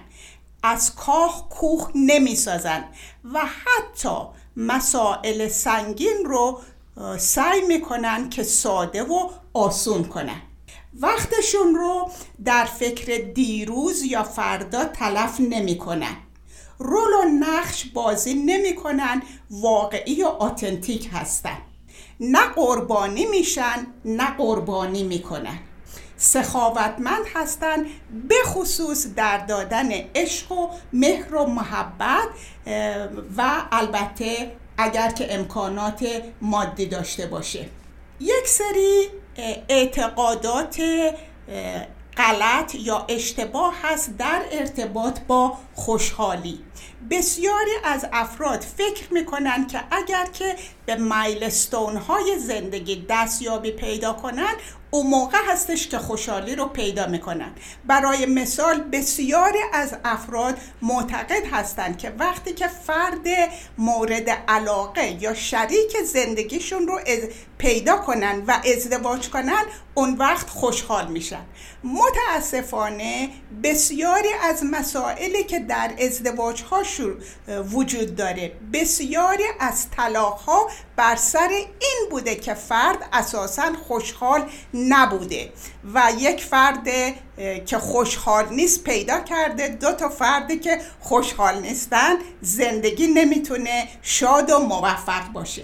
Speaker 2: از کاخ کوه نمی سازن و حتی مسائل سنگین رو سعی می‌کنن که ساده و آسون کنن وقتشون رو در فکر دیروز یا فردا تلف نمی‌کنن رول و نقش بازی نمی‌کنن واقعی و آتنتیک هستن نه قربانی میشن نه قربانی می‌کنن سخاوتمند هستند به خصوص در دادن عشق و مهر و محبت و البته اگر که امکانات مادی داشته باشه. یک سری اعتقادات غلط یا اشتباه هست در ارتباط با خوشحالی. بسیاری از افراد فکر می‌کنن که اگر که به مایلستون های زندگی دستیابی پیدا کنن اون موقع هستش که خوشحالی رو پیدا می‌کنن برای مثال بسیاری از افراد معتقد هستند که وقتی که فرد مورد علاقه یا شریک زندگیشون رو پیدا کنن و ازدواج کنن اون وقت خوشحال میشن. متاسفانه بسیاری از مسائلی که در ازدواج ها وجود داره. بسیاری از طلاق ها بر سر این بوده که فرد اساسا خوشحال نبوده و یک فرد که خوشحال نیست پیدا کرده دو تا فردی که خوشحال نیستن زندگی نمی‌تونه شاد و موفق باشه.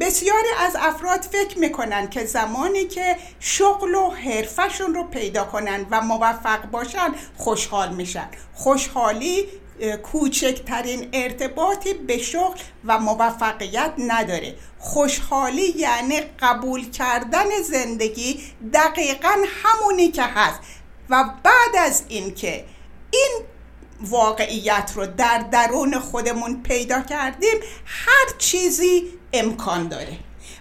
Speaker 2: بسیاری از افراد فکر می‌کنن که زمانی که شغل و حرفشون رو پیدا کنن و موفق باشن خوشحال میشن. خوشحالی کوچکترین ارتباطی به شغل و موفقیت نداره. خوشحالی یعنی قبول کردن زندگی دقیقا همونی که هست. و بعد از اینکه این واقعیت رو در درون خودمون پیدا کردیم هر چیزی امکان داره.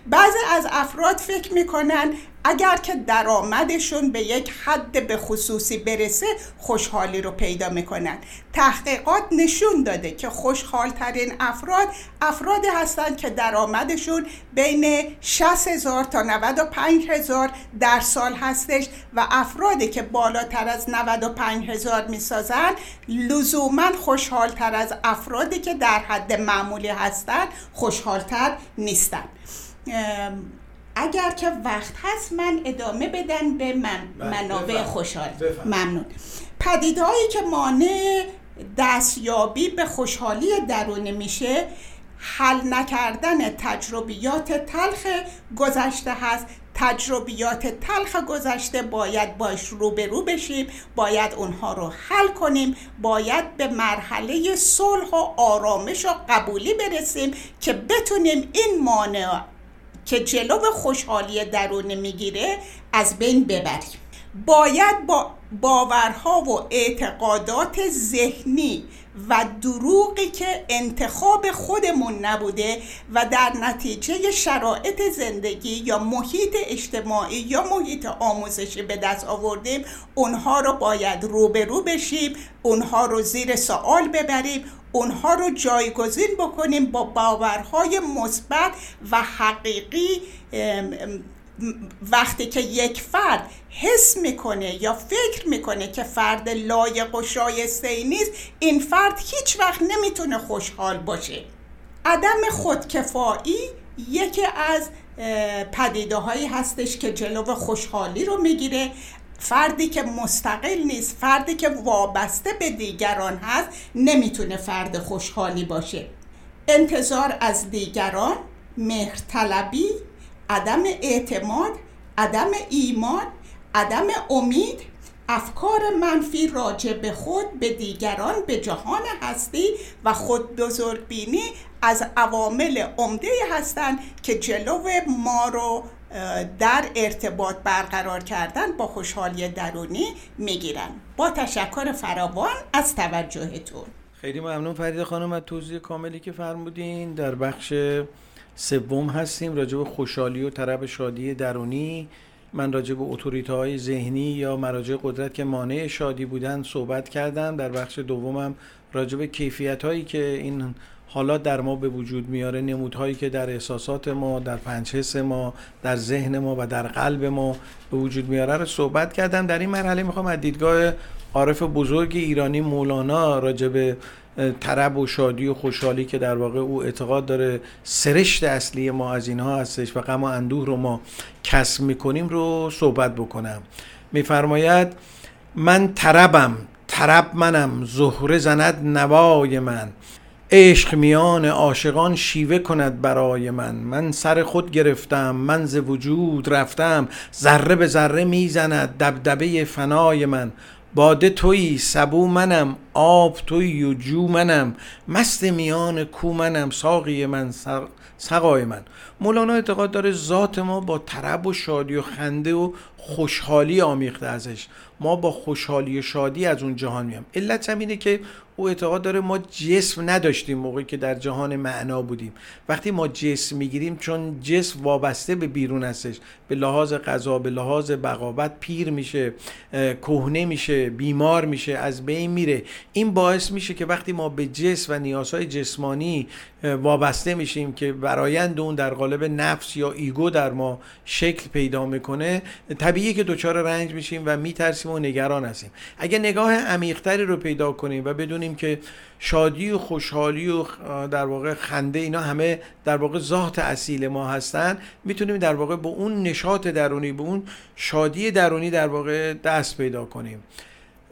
Speaker 2: بعضی از افراد فکر می‌کنن اگر که درآمدشون به یک حد به خصوصی برسه خوشحالی رو پیدا می‌کنن. تحقیقات نشون داده که خوشحالترین افراد افرادی هستند که درآمدشون بین 60 هزار تا 95 هزار در سال هستش و افرادی که بالاتر از 95 هزار می‌سازن لزوما خوشحالتر از افرادی که در حد معمولی هستند خوشحالتر نیستن اگر که وقت هست من ادامه بدن به من بله، منابع خوشحال. ممنون. پدیدهایی که مانع دستیابی به خوشحالی درونی میشه حل نکردن تجربیات تلخ گذشته هست. تجربیات تلخ گذشته باید باش روبرو بشیم باید اونها رو حل کنیم باید به مرحله صلح و آرامش و قبولی برسیم که بتونیم این مانع که جلو خوشحالی درونی می‌گیره از بین ببریم. باید با باورها و اعتقادات ذهنی و دروغی که انتخاب خودمون نبوده و در نتیجه شرایط زندگی یا محیط اجتماعی یا محیط آموزشی به دست آوردیم اونها رو باید روبرو بشیم اونها رو زیر سوال ببریم اونها رو جایگزین بکنیم با باورهای مثبت و حقیقی وقتی که یک فرد حس می‌کنه یا فکر می‌کنه که فرد لایق و شایسته نیست این فرد هیچ وقت نمی‌تونه خوشحال باشه. عدم خودکفایی یکی از پدیده هایی هستش که جلو خوشحالی رو می‌گیره. فردی که مستقل نیست فردی که وابسته به دیگران هست نمی‌تونه فرد خوشحالی باشه. انتظار از دیگران مهرطلبی عدم اعتماد عدم ایمان عدم امید افکار منفی راجع به خود به دیگران به جهان هستی و خود بزرگبینی از عوامل عمده هستند که جلو ما رو در ارتباط برقرار کردن با خوشحالی درونی می‌گیرن. با تشکر فراوان از توجهتون.
Speaker 1: خیلی ممنون فرید خانم از توضیح کاملی که فرمودین. در بخش سوم هستیم راجع به خوشحالی و طرب شادی درونی. من راجع به اتوریته های ذهنی یا مراجع قدرت که مانع شادی بودن صحبت کردم. در بخش دومم راجع به کیفیت هایی که این حالات در ما به وجود میاره نمودهایی که در احساسات ما در پنج ما در ذهن ما و در قلب ما به وجود میاره رو صحبت کردم. در این مرحله می‌خوام از دیدگاه عارف بزرگ ایرانی مولانا راجع به طرب و شادی و خوشحالی که در واقع او اعتقاد داره سرشت اصلی ما از اینها هستش و غم و اندوه رو ما کسب می‌کنیم رو صحبت بکنم. میفرماید من طربم طرب منم زهره زند نوای من. عشق میان عاشقان شیوه کند برای من. من سر خود گرفتم من ز وجود رفتم. ذره به ذره می‌زند دبدبه فنای من. باده تویی سبو منم آب تویی و جو منم. مست میان کو منم ساقی من سقای من. مولانا اعتقاد داره ذات ما با طرب و شادی و خنده و خوشحالی آمیخته ازش. ما با خوشحالی و شادی از اون جهان میام علت هم اینه که او اعتقاد داره ما جسم نداشتیم موقعی که در جهان معنا بودیم. وقتی ما جسم می‌گیریم چون جسم وابسته به بیرون هستش. به لحاظ غذا به لحاظ بقاوت پیر میشه کهنه میشه بیمار میشه از بین میره. این باعث میشه که وقتی ما به جسم و نیازهای جسمانی وابسته میشیم که برایند اون در قالب نفس یا ایگو در ما شکل پیدا می‌کنه طبیعیه که دچار رنج میشیم و میترسیم و نگران هستیم. اگه نگاه عمیقتری رو پیدا کنیم و بدونیم که شادی و خوشحالی و در واقع خنده اینا همه در واقع ذات اصیل ما هستن. می‌تونیم در واقع به اون نشاط درونی به اون شادی درونی در واقع دست پیدا کنیم.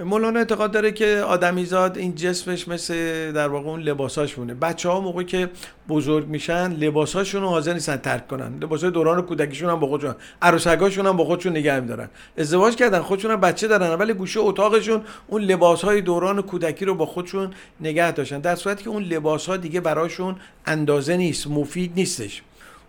Speaker 1: مولانا اعتقاد داره که آدمیزاد این جسمش مثل در واقع اون لباساش مونه بچه ها موقعی که بزرگ میشن لباساشون رو حاضر نیستن ترک کنن. لباس دوران کودکیشون هم با خودشون عروسکاشون هم با خودشون نگه میدارن. ازدواج کردن خودشون هم بچه دارن ولی گوشه اتاقشون اون لباس های دوران کودکی رو با خودشون نگه داشتن. در صورتی که اون لباس ها دیگه براشون اندازه نیست مفید نیستش.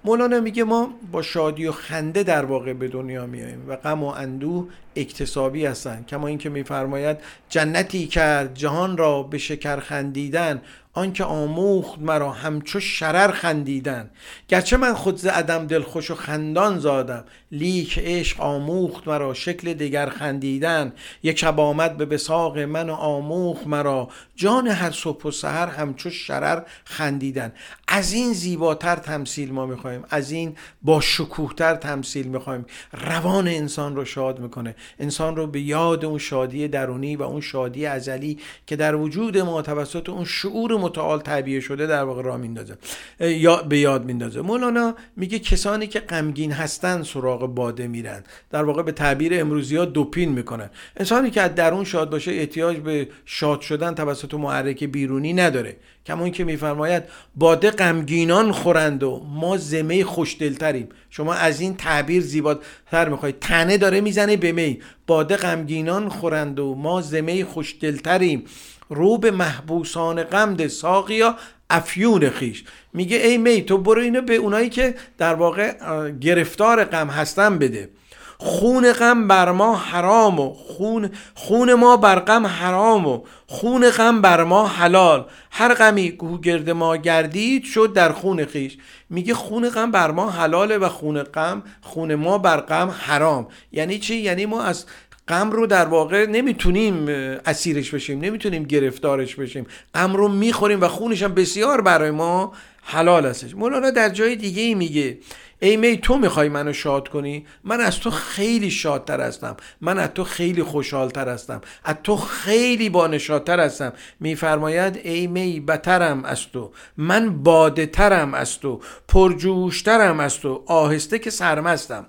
Speaker 1: مولانا میگه ما با شادی و خنده در واقع به دنیا میاییم و غم و اندوه اکتسابی هستند کما اینکه میفرماید جنتی کرد جهان را به شکر خندیدن آنکه آموخت مرا همچو شرر خندیدن. گرچه من خود ز عدم دلخوش و خندان زادم لیک عشق آموخت مرا شکل دیگر خندیدن. یک شب آمد به بساق من و آموخت مرا جان هر صبح و سحر همچو شرر خندیدن. از این زیباتر تمثیل ما می‌خوایم از این با شکوهتر تمثیل می‌خوایم روان انسان رو شاد می‌کنه. انسان رو به یاد اون شادی درونی و اون شادی ازلی که در وجود ما توسط اون شعور متعال تعبیه شده در واقع راه میندازه. یا به یاد میندازه. مولانا میگه کسانی که غمگین هستن سراغ باده میرن. در واقع به تعبیر امروزی ها دوپین می‌کنن. انسانی که از درون شاد باشه احتیاج به شاد شدن توسط محرک بیرونی نداره. کما که میفرماید باده غمگینان خورند و ما زمه خوشدلتریم. شما از این تعبیر زیباتر می‌خواید تنه داره می‌زنه به می. باده غمگینان خورند و ما زمه خوشدلتریم. رو به محبوسان غمد ساقیا افیون خیش. میگه ای می تو برو اینو به اونایی که در واقع گرفتار غم هستن بده. خون غم بر ما حرام و خون خون ما بر غم حرام و خون غم بر ما حلال. هر غمی که گرد ما گردید شد در خون خیش. میگه خون غم بر ما حلاله و خون غم خون ما بر غم حرام. یعنی چی؟ یعنی ما از غم رو در واقع نمی‌تونیم اسیرش بشیم نمی‌تونیم گرفتارش بشیم. غم رو می‌خوریم و خونش هم بسیار برای ما حلال هستش. مولانا در جای دیگه ای میگه ای می تو می‌خوای منو شاد کنی؟ من از تو خیلی شادتر هستم. من از تو خیلی خوشحالتر هستم. از تو خیلی بانشادتر هستم. میفرماید ای می بترم از تو. من باده ترم از تو. پرجوشترم از تو. آهسته که سرمستم.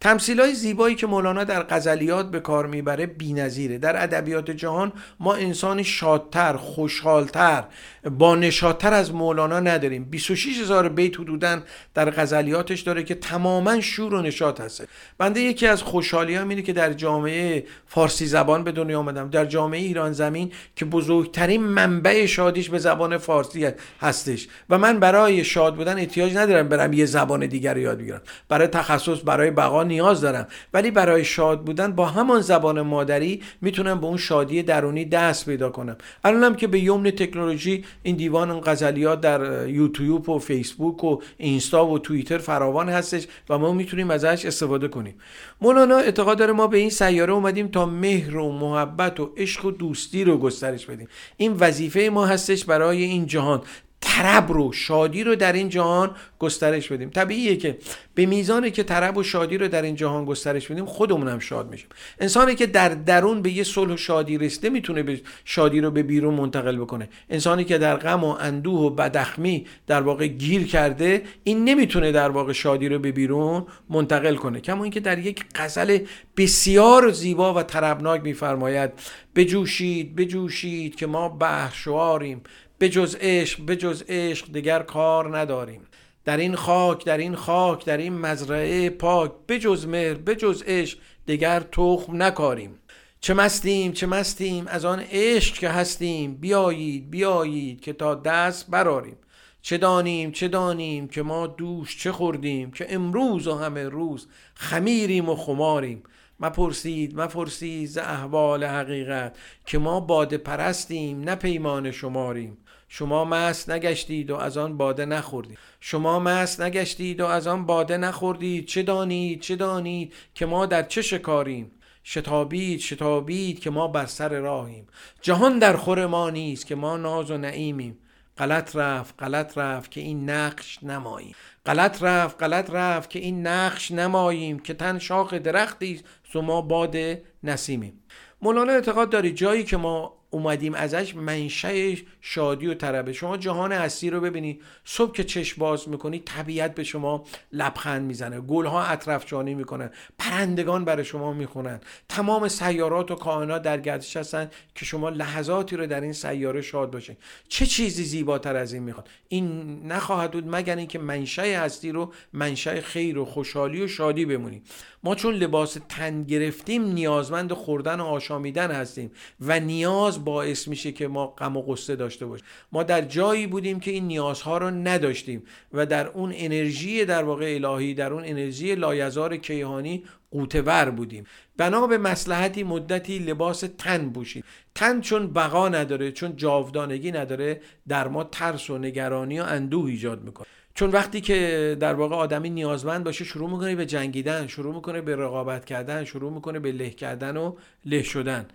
Speaker 1: تمثیل های زیبایی که مولانا در غزلیات به کار می‌بره بی‌نظیره. در ادبیات جهان ما انسان شادتر خوشحالتر با نشادتر از مولانا نداریم. 26 هزار بیت حدودا در غزلیاتش داره که تماما شور و نشاط هسته بنده یکی از خوشحالی هم اینه که در جامعه فارسی زبان به دنیا آمدم. در جامعه ایران زمین که بزرگترین منبع شادیش به زبان فارسی هستش. و من برای شاد بودن احتیاج ندارم برم یه زبان دیگر یاد بگیرم. برای تخصص برای بقا نیاز دارم. ولی برای شاد بودن با همان زبان مادری می‌تونم به اون شادی درونی دست پیدا کنم. الانم که به یمن تکنولوژی این دیوان غزلیات در یوتیوب و فیسبوک و اینستا و توییتر فراوان هستش و ما می‌تونیم ازش استفاده کنیم. مولانا اعتقاد داره ما به این سیاره اومدیم تا مهر و محبت و عشق و دوستی رو گسترش بدیم. این وظیفه ما هستش برای این جهان. طرب رو شادی رو در این جهان گسترش بدیم. طبیعیه که به میزانی که طرب و شادی رو در این جهان گسترش بدیم خودمون هم شاد میشیم. انسانی که در درون به یه صلح و شادی رسیده می‌تونه به شادی رو به بیرون منتقل بکنه. انسانی که در غم و اندوه و بدخمی در واقع گیر کرده این نمی‌تونه در واقع شادی رو به بیرون منتقل کنه. کما اینکه در یک غزل بسیار زیبا و طربناک میفرماید بجوشید بجوشید که ما بهشواریم به جز عشق به جز عشق دیگر کار نداریم. در این خاک در این خاک در این مزرعه پاک به جز مهر به جز عشق دیگر تخم نکاریم. چه مستیم چه مستیم از آن عشق که هستیم؟ بیایید بیایید که تا دست براریم چه دانیم چه دانیم که ما دوش چه خوردیم که امروز و همه روز خمیریم و خماریم. مپرسید مپرسید ز احوال حقیقت که ما باده پرستیم نه پیمان شماریم. شما مست نگشتید و از آن باده نخوردید. شما مست نگشتید و از آن باده نخوردید. چه دانید؟ چه دانید که ما در چه شکاریم؟ شتابید شتابید که ما بر سر راهیم. جهان در خور ما نیست که ما ناز و نعیمیم. غلط رفت غلط رفت که این نقش نماییم. غلط رفت غلط رفت که این نقش نماییم که تن شاخ درختی است و ما باد نسیمیم. مولانا اعتقاد داری جایی که ما اومدیم ازش منشه شادی و طربه. شما جهان هستی رو ببینید صبح که چشم باز می‌کنی طبیعت به شما لبخند می‌زنه. گلها اطراف جانی می‌کنن پرندگان برای شما می‌خونن. تمام سیارات و کائنات در گردش هستن که شما لحظاتی رو در این سیاره شاد باشین. چه چیزی زیباتر از این می‌خواد؟ این نخواهد بود مگر اینکه منشه هستی رو منشه خیر و خوشحالی و شادی بمونیم ما چون لباس تن گرفتیم نیازمند خوردن و آشامیدن هستیم و نیاز باعث میشه که ما غم و قصه داشته باشیم. ما در جایی بودیم که این نیازها رو نداشتیم و در اون انرژی در واقع الهی در اون انرژی لایزار کیهانی قوتور بودیم. بنا به مسلحتی مدتی لباس تن بوشید تن چون بقا نداره چون جاودانگی نداره در ما ترس و نگرانی و اندوه ایجاد می‌کنه. چون وقتی که در واقع آدمی نیازمند باشه شروع می‌کنه به جنگیدن شروع می‌کنه به رقابت کردن شروع می‌کنه به له کردن و له شدن.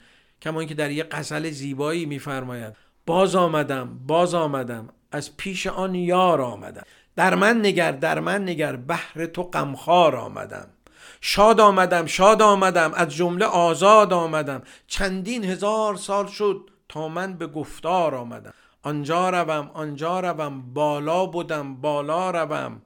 Speaker 1: کما اینکه در یه غزل زیبایی میفرماید باز آمدم باز آمدم از پیش آن یار آمدم. در من نگر در من نگر بهر تو غمخوار آمدم. شاد آمدم شاد آمدم از جمله آزاد آمدم. چندین هزار سال شد تا من به گفتار آمدم. آنجا روم آنجا روم بالا بودم بالا روم.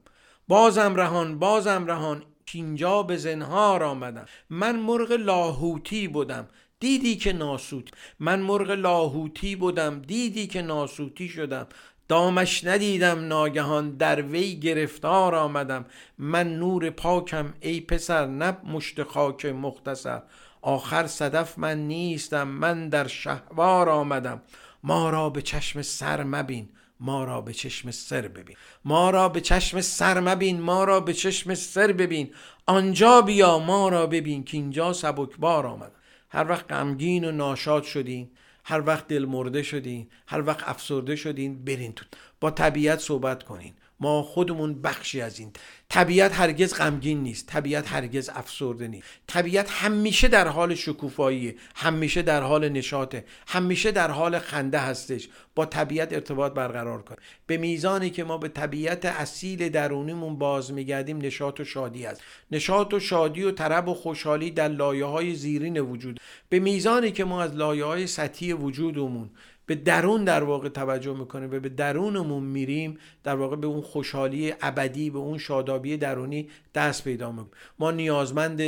Speaker 1: بازم رهان بازم رهان اینجا به زنهار آمدم. من مرغ لاهوتی بودم دیدی که ناسوت. من مرغ لاهوتی بودم دیدی که ناسوتی شدم. دامش ندیدم ناگهان در وی گرفتار آمدم. من نور پاکم ای پسر نه مشت خاک مختصر. آخر صدف من نیستم من در شهوار آمدم. ما را به چشم سر مبین ما را به چشم سر ببین. ما را به چشم سر مبین ما را به چشم سر ببین. آنجا بیا ما را ببین که اینجا سبکبار آمد. هر وقت غمگین و ناشاد شدین هر وقت دل مرده شدین هر وقت افسرده شدین برین تو. با طبیعت صحبت کنین. ما خودمون بخشی از این. طبیعت هرگز غمگین نیست. طبیعت هرگز افسرده نیست. طبیعت همیشه در حال شکوفایی همیشه در حال نشاطه همیشه در حال خنده هستش. با طبیعت ارتباط برقرار کن. به میزانی که ما به طبیعت اصیل درونیمون باز میگردیم نشاط و شادی است. نشاط و شادی و طرب و خوشحالی در لایه های زیرین وجود. به میزانی که ما از لایه های سطحی وجودمون به درون در واقع توجه می‌کنیم و به درونمون میریم در واقع به اون خوشحالی ابدی به اون شادابی درونی دست پیدا می‌کنیم. ما نیازمند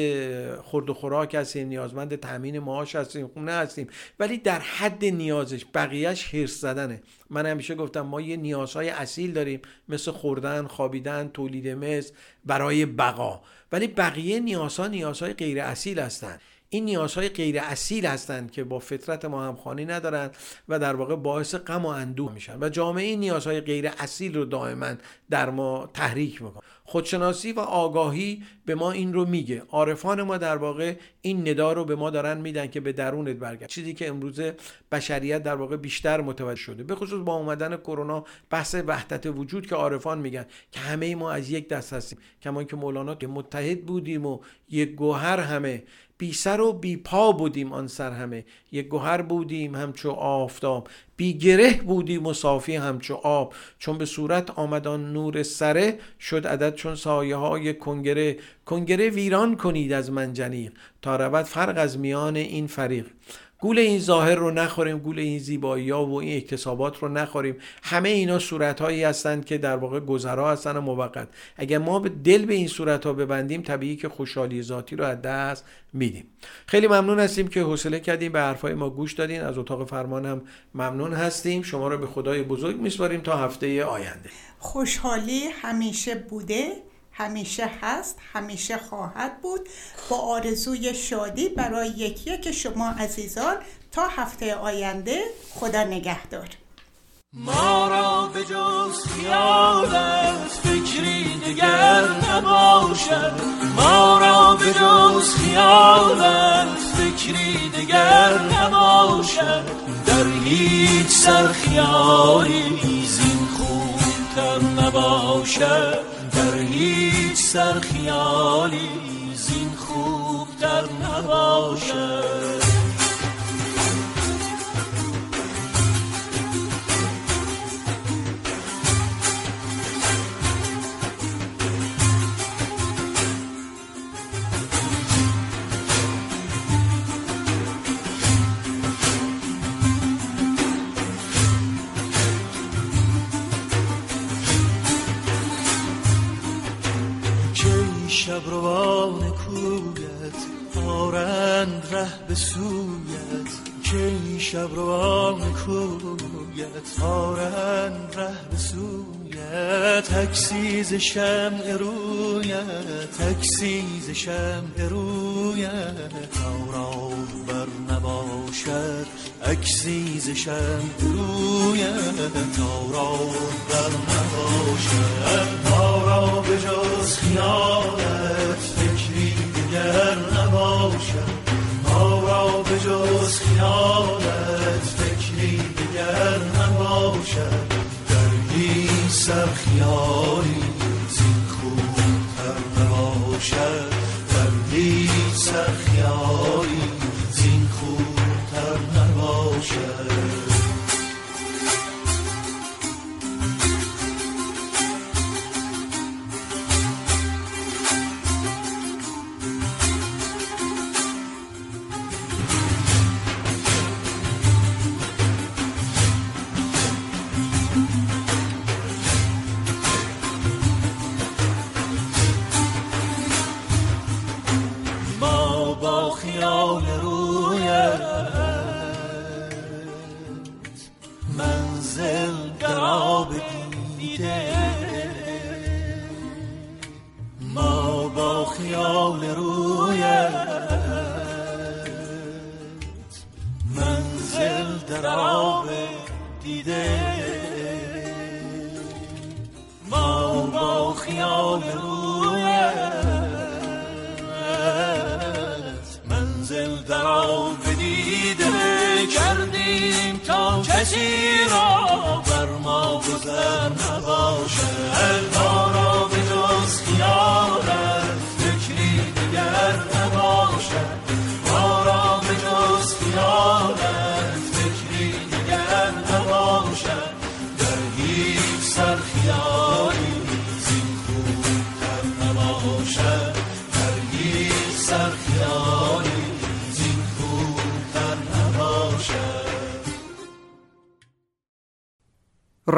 Speaker 1: خورد و خوراک هستیم نیازمند تامین معاش هستیم خونه هستیم ولی در حد نیازش بقیهش هرس زدنه. من همیشه گفتم ما یه نیازهای اصیل داریم مثل خوردن خوابیدن تولید مثل برای بقا. ولی بقیه نیازها نیازهای غیر اصیل هستند این نیازهای غیر اصیل هستند که با فطرت ما همخوانی ندارند و در واقع باعث غم و اندوه میشن. و جامعه این نیازهای غیر اصیل رو دائما در ما تحریک می‌کنه. خودشناسی و آگاهی به ما این رو میگه. عارفان ما در واقع این ندا رو به ما دارن میدن که به درونت برگرد. چیزی که امروز بشریت در واقع بیشتر متوجه شده. به خصوص با اومدن کرونا بحث وحدت وجود که عارفان میگن که همه ما از یک دست هستیم. کما که مولانا که متحد بودیم و یک گوهر همه بی سر و بی پا بودیم آن سر همه. یک گوهر بودیم همچو آفتاب. بی گره بودیم و صافی همچو آب. چون به صورت آمدان نور سره شد عدد چون سایه های کنگره. کنگره ویران کنید از منجنیق. تا رود فرق از میان این فریق. گول این ظاهر رو نخوریم گول این زیبایی ها و این اکتسابات رو نخوریم. همه اینا صورت هایی هستند که در واقع گذرا هستن و موقت. اگر ما به دل به این صورت ها ببندیم طبیعی که خوشحالی ذاتی رو از دست میدیم. خیلی ممنون هستیم که حوصله کردیم به حرفای ما گوش دادین. از اتاق فرمان هم ممنون هستیم. شما رو به خدای بزرگ میسپاریم تا هفته آینده.
Speaker 2: خوشحالی همیشه بوده. همیشه هست همیشه خواهد بود. با آرزوی شادی برای یکی که شما عزیزان تا هفته آینده خدا نگهدار.
Speaker 3: ما را به جز خیالت فکری دیگر نباشد. ما را به جز خیالت فکری دیگر نباشد. در هیچ سر خیالی زین خوبتر نباشد. در هیچ سر خیالی زین خوب در نباشد. شب روان کویت آرند ره به سویت. کی شب روان کویت آرند ره به سویت. تکسیز شمع رویت تکسیز شمع رویت آرا بر نباشد اکسیز شمع رویت آرا بر نباشد آرا به جز خیالت فکری دیگر نباشد. ما را به جز خیالت فکری دیگر نباشد. در هیچ سر خیالی زین خوبتر نباشد در هیچ